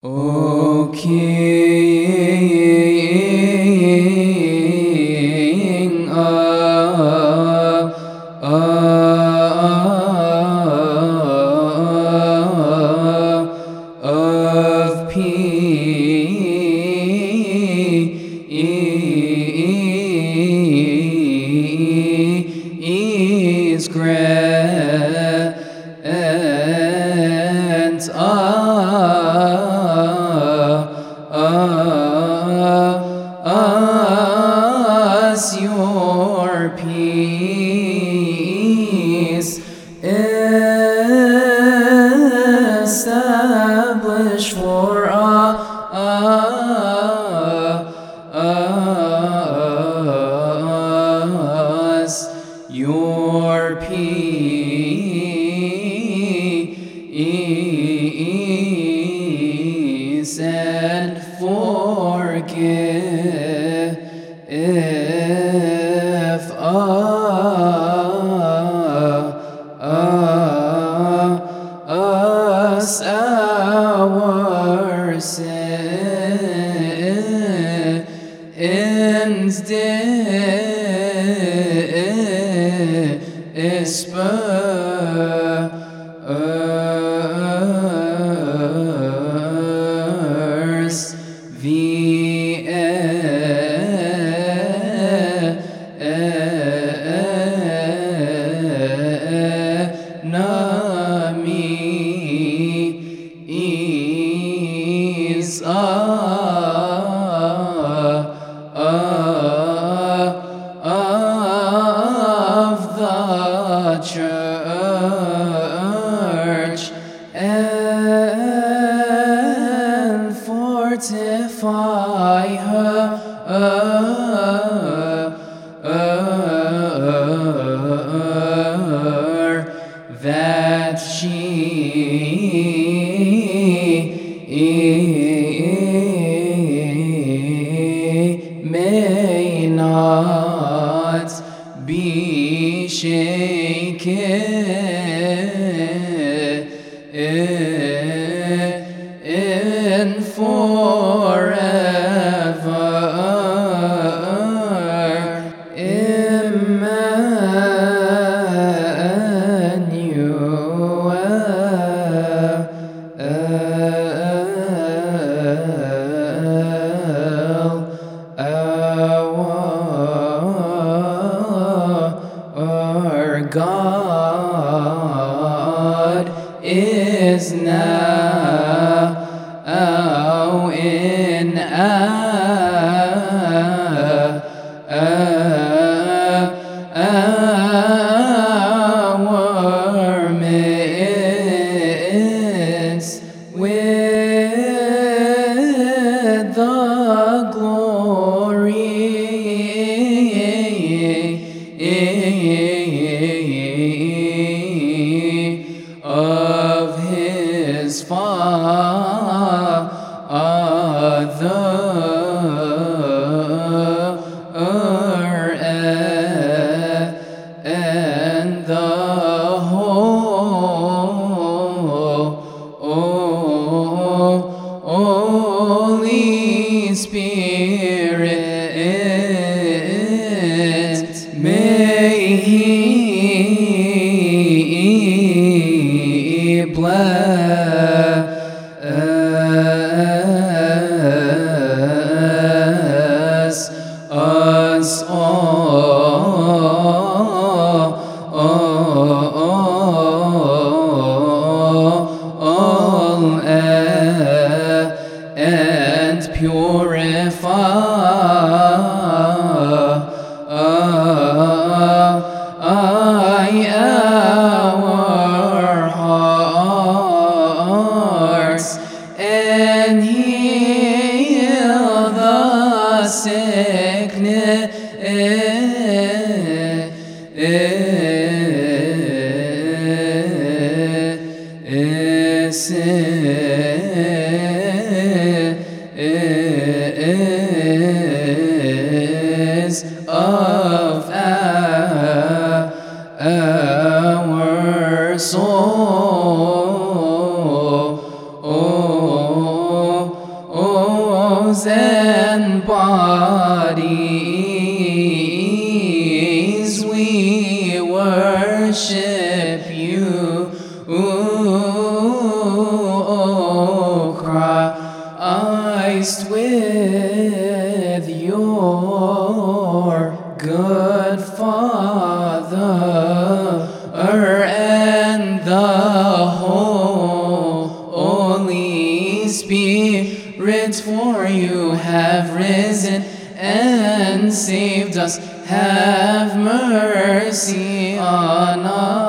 O King Establish for us. Your peace sins fortify her that she may not be shaken the glory of his Father and the Holy our hearts and heal the sickness soul. and bodies, we worship you. O Christ, with your Holy Spirit, for you have risen and saved us. Have mercy on us